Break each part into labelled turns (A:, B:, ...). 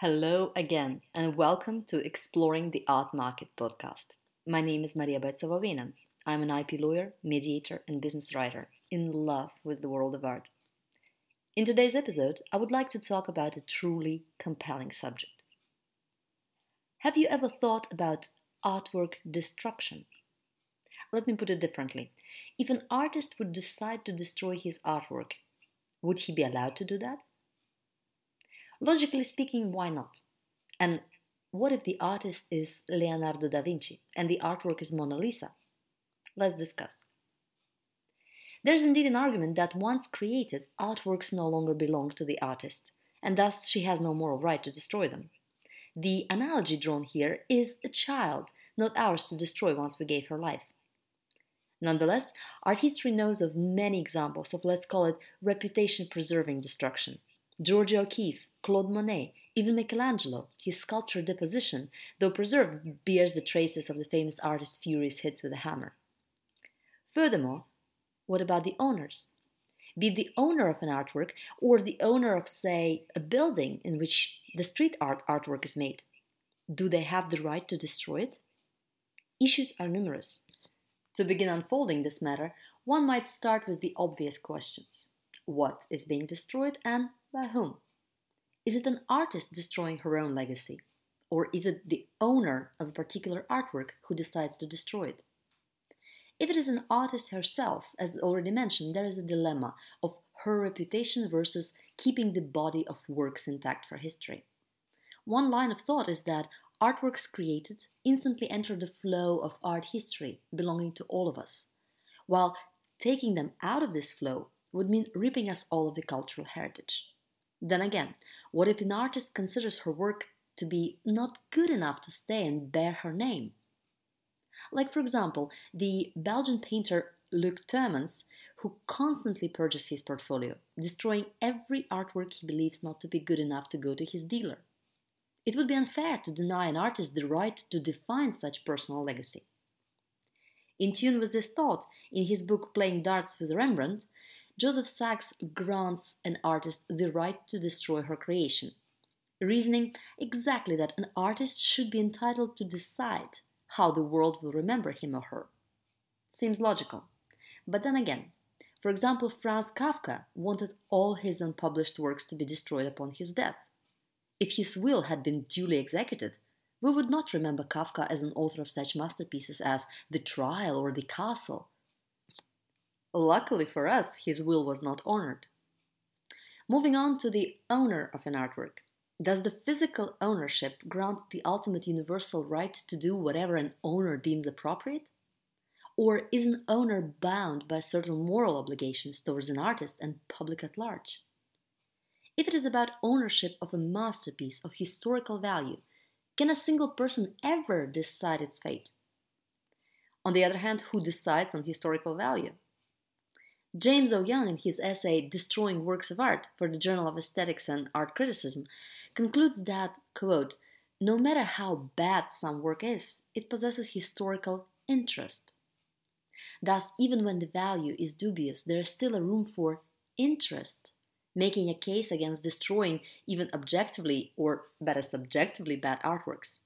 A: Hello again, and welcome to Exploring the Art Market podcast. My name is Maria Boitsova Wienans. I'm an IP lawyer, mediator, and business writer in love with the world of art. In today's episode, I would like to talk about a truly compelling subject. Have you ever thought about artwork destruction? Let me put it differently. If an artist would decide to destroy his artwork, would he be allowed to do that? Logically speaking, why not? And what if the artist is Leonardo da Vinci and the artwork is Mona Lisa? Let's discuss. There's indeed an argument that once created, artworks no longer belong to the artist, and thus she has no moral right to destroy them. The analogy drawn here is a child, not ours to destroy once we gave her life. Nonetheless, art history knows of many examples of, let's call it, reputation preserving destruction. Georgia O'Keeffe, Claude Monet, even Michelangelo, his sculpture Deposition, though preserved, bears the traces of the famous artist's furious hits with a hammer. Furthermore, what about the owners? Be it the owner of an artwork or the owner of, say, a building in which the street art artwork is made. Do they have the right to destroy it? Issues are numerous. To begin unfolding this matter, one might start with the obvious questions What is being destroyed and by whom? Is it an artist destroying her own legacy? Or is it the owner of a particular artwork who decides to destroy it? If it is an artist herself, as already mentioned, there is a dilemma of her reputation versus keeping the body of works intact for history. One line of thought is that artworks created instantly enter the flow of art history belonging to all of us, while taking them out of this flow would mean ripping us all of the cultural heritage. Then again, what if an artist considers her work to be not good enough to stay and bear her name? Like, for example, the Belgian painter Luc Tuymans, who constantly purges his portfolio, destroying every artwork he believes not to be good enough to go to his dealer. It would be unfair to deny an artist the right to define such personal legacy. In tune with this thought, in his book Playing Darts with Rembrandt, Joseph Sax grants an artist the right to destroy her creation, reasoning exactly that an artist should be entitled to decide how the world will remember him or her. Seems logical. But then again, for example, Franz Kafka wanted all his unpublished works to be destroyed upon his death. If his will had been duly executed, we would not remember Kafka as an author of such masterpieces as The Trial or The Castle, Luckily for us, his will was not honored. Moving on to the owner of an artwork. Does the physical ownership grant the ultimate universal right to do whatever an owner deems appropriate? Or is an owner bound by certain moral obligations towards an artist and public at large? If it is about ownership of a masterpiece of historical value, can a single person ever decide its fate? On the other hand, who decides on historical value? James O. Young, in his essay Destroying Works of Art for the Journal of Aesthetics and Art Criticism, concludes that, quote, no matter how bad some work is, it possesses historical interest. Thus, even when the value is dubious, there is still a room for interest, making a case against destroying even objectively or better subjectively bad artworks.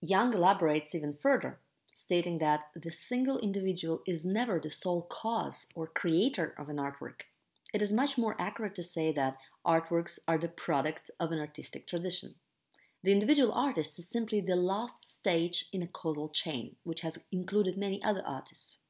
A: Young elaborates even further stating that the single individual is never the sole cause or creator of an artwork. It is much more accurate to say that artworks are the product of an artistic tradition. The individual artist is simply the last stage in a causal chain, which has included many other artists.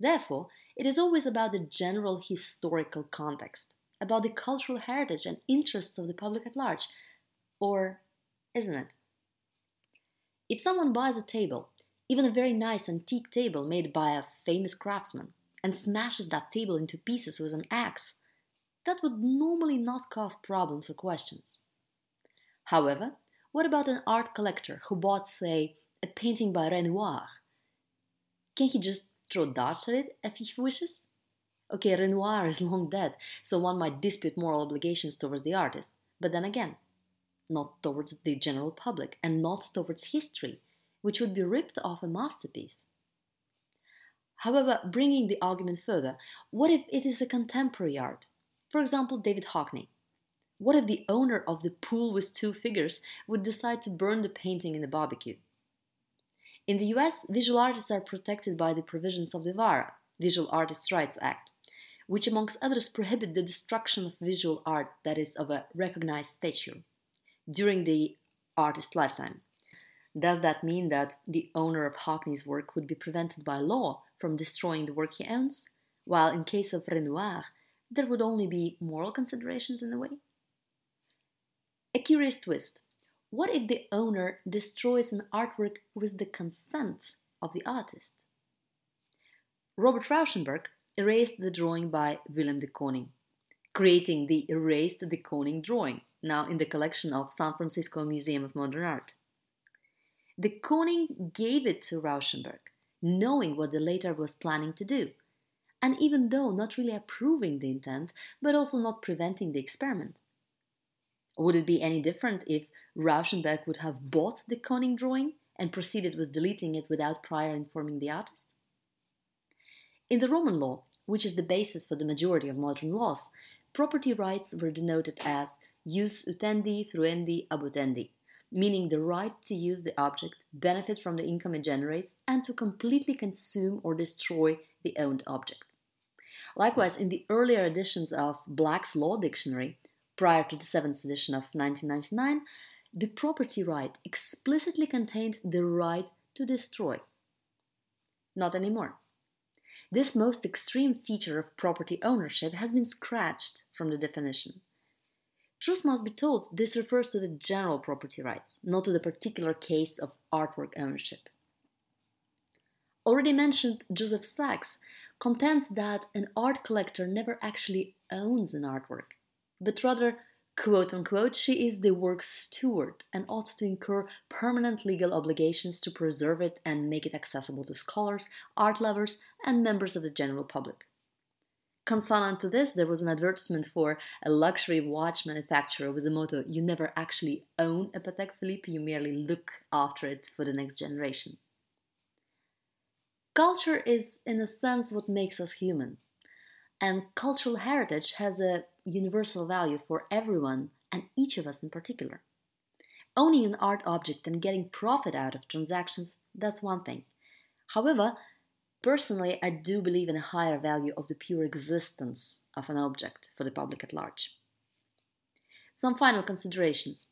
A: Therefore, it is always about the general historical context, about the cultural heritage and interests of the public at large. Or isn't it? If someone buys a table even a very nice antique table made by a famous craftsman, and smashes that table into pieces with an axe, that would normally not cause problems or questions. However, what about an art collector who bought, say, a painting by Renoir? Can he just throw darts at it if he wishes? Okay, Renoir is long dead, so one might dispute moral obligations towards the artist, but then again, not towards the general public and not towards history, which would be ripped off a masterpiece. However, bringing the argument further, what if it is a contemporary art? For example, David Hockney. What if the owner of the pool with two figures would decide to burn the painting in the barbecue? In the US, visual artists are protected by the provisions of the VARA, Visual Artists' Rights Act, which, amongst others, prohibit the destruction of visual art that is of a recognized stature during the artist's lifetime. Does that mean that the owner of Hockney's work would be prevented by law from destroying the work he owns, while in case of Renoir, there would only be moral considerations in the way? A curious twist. What if the owner destroys an artwork with the consent of the artist? Robert Rauschenberg erased the drawing by Willem de Kooning, creating the erased de Kooning drawing, now in the collection of San Francisco Museum of Modern Art. De Kooning gave it to Rauschenberg, knowing what the latter was planning to do, and even though not really approving the intent, but also not preventing the experiment. Would it be any different if Rauschenberg would have bought de Kooning drawing and proceeded with deleting it without prior informing the artist? In the Roman law, which is the basis for the majority of modern laws, property rights were denoted as jus utendi fruendi abutendi, meaning the right to use the object, benefit from the income it generates, and to completely consume or destroy the owned object. Likewise, in the earlier editions of Black's Law Dictionary, prior to the seventh edition of 1999, the property right explicitly contained the right to destroy. Not anymore. This most extreme feature of property ownership has been scratched from the definition. Truth must be told, this refers to the general property rights, not to the particular case of artwork ownership. Already mentioned Joseph Sax contends that an art collector never actually owns an artwork, but rather, quote unquote, she is the work's steward and ought to incur permanent legal obligations to preserve it and make it accessible to scholars, art lovers, and members of the general public. Consonant to this, there was an advertisement for a luxury watch manufacturer with the motto You never actually own a Patek Philippe, you merely look after it for the next generation. Culture is, in a sense, what makes us human. And cultural heritage has a universal value for everyone and each of us in particular. Owning an art object and getting profit out of transactions, that's one thing. However, Personally, I do believe in a higher value of the pure existence of an object for the public at large. Some final considerations.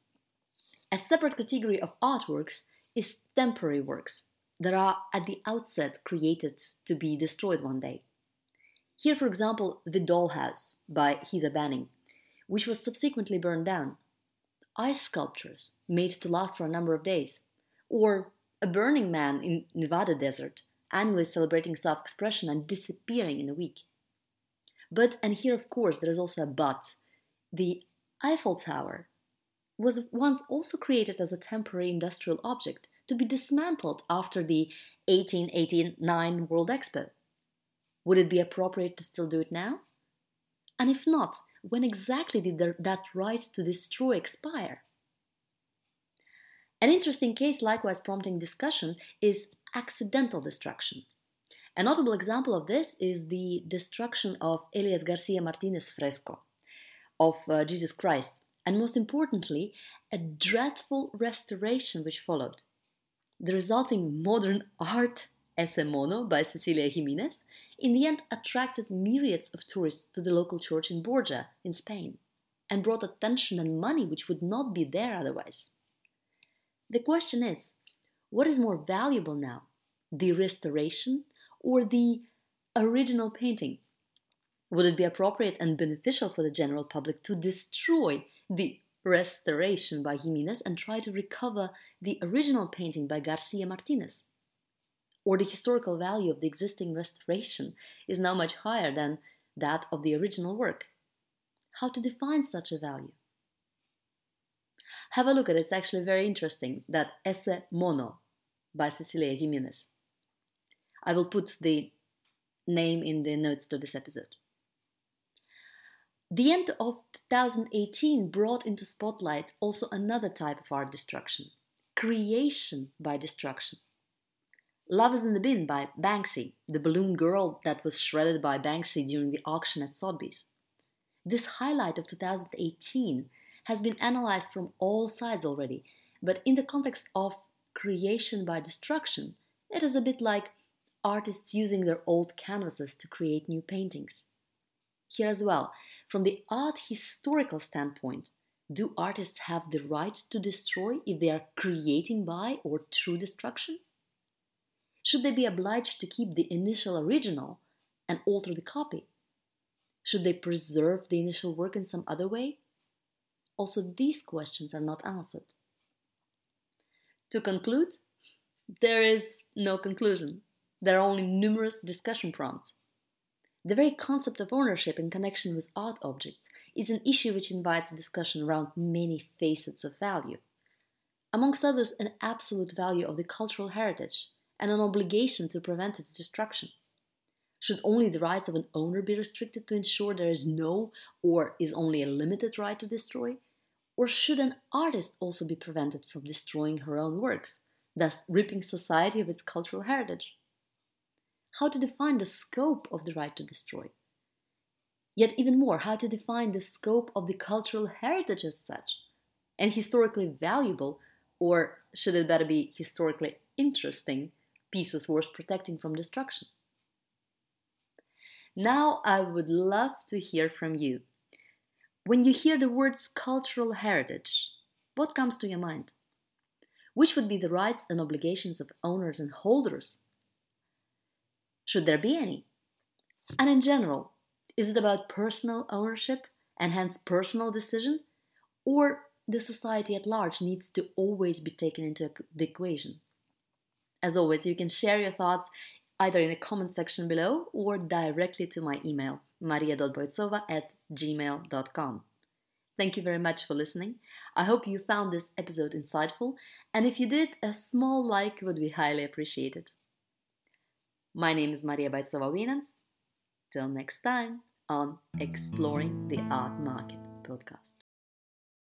A: A separate category of artworks is temporary works that are at the outset created to be destroyed one day. Here, for example, The Dollhouse by Heather Benning, which was subsequently burned down, ice sculptures made to last for a number of days, or A Burning Man in Nevada desert annually celebrating self expression and disappearing in a week. But, and here of course there is also a but, the Eiffel Tower was once also created as a temporary industrial object to be dismantled after the 1889 World Expo. Would it be appropriate to still do it now? And if not, when exactly did that right to destroy expire? An interesting case, likewise prompting discussion, is accidental destruction. A notable example of this is the destruction of Elias Garcia Martinez fresco of uh, Jesus Christ, and most importantly, a dreadful restoration which followed. The resulting modern art Ecce Mono by Cecilia Giménez in the end attracted myriads of tourists to the local church in Borja, in Spain, and brought attention and money which would not be there otherwise. The question is what is more valuable now, the restoration or the original painting? Would it be appropriate and beneficial for the general public to destroy the restoration by Giménez and try to recover the original painting by Garcia Martinez? Or the historical value of the existing restoration is now much higher than that of the original work? How to define such a value? Have a look at it, it's actually very interesting that Ecce Mono by Cecilia Giménez. I will put the name in the notes to this episode. The end of 2018 brought into spotlight also another type of art destruction creation by destruction. Love is in the Bin by Banksy, the balloon girl that was shredded by Banksy during the auction at Sotheby's. This highlight of 2018 has been analyzed from all sides already, but in the context of creation by destruction, it is a bit like artists using their old canvases to create new paintings. Here as well, from the art historical standpoint, do artists have the right to destroy if they are creating by or through destruction? Should they be obliged to keep the initial original and alter the copy? Should they preserve the initial work in some other way? Also, these questions are not answered. To conclude, there is no conclusion. There are only numerous discussion prompts. The very concept of ownership in connection with art objects is an issue which invites discussion around many facets of value. Amongst others, an absolute value of the cultural heritage and an obligation to prevent its destruction. Should only the rights of an owner be restricted to ensure there is no or is only a limited right to destroy? Or should an artist also be prevented from destroying her own works, thus ripping society of its cultural heritage? How to define the scope of the right to destroy? Yet, even more, how to define the scope of the cultural heritage as such? And historically valuable, or should it better be historically interesting, pieces worth protecting from destruction? Now I would love to hear from you. When you hear the words cultural heritage, what comes to your mind? Which would be the rights and obligations of owners and holders? Should there be any? And in general, is it about personal ownership and hence personal decision? Or the society at large needs to always be taken into the equation? As always, you can share your thoughts either in the comment section below or directly to my email, maria.boitsova at gmail.com. Thank you very much for listening. I hope you found this episode insightful, and if you did, a small like would be highly appreciated. My name is Maria Boitsova Wienans. Till next time on Exploring the Art Market podcast.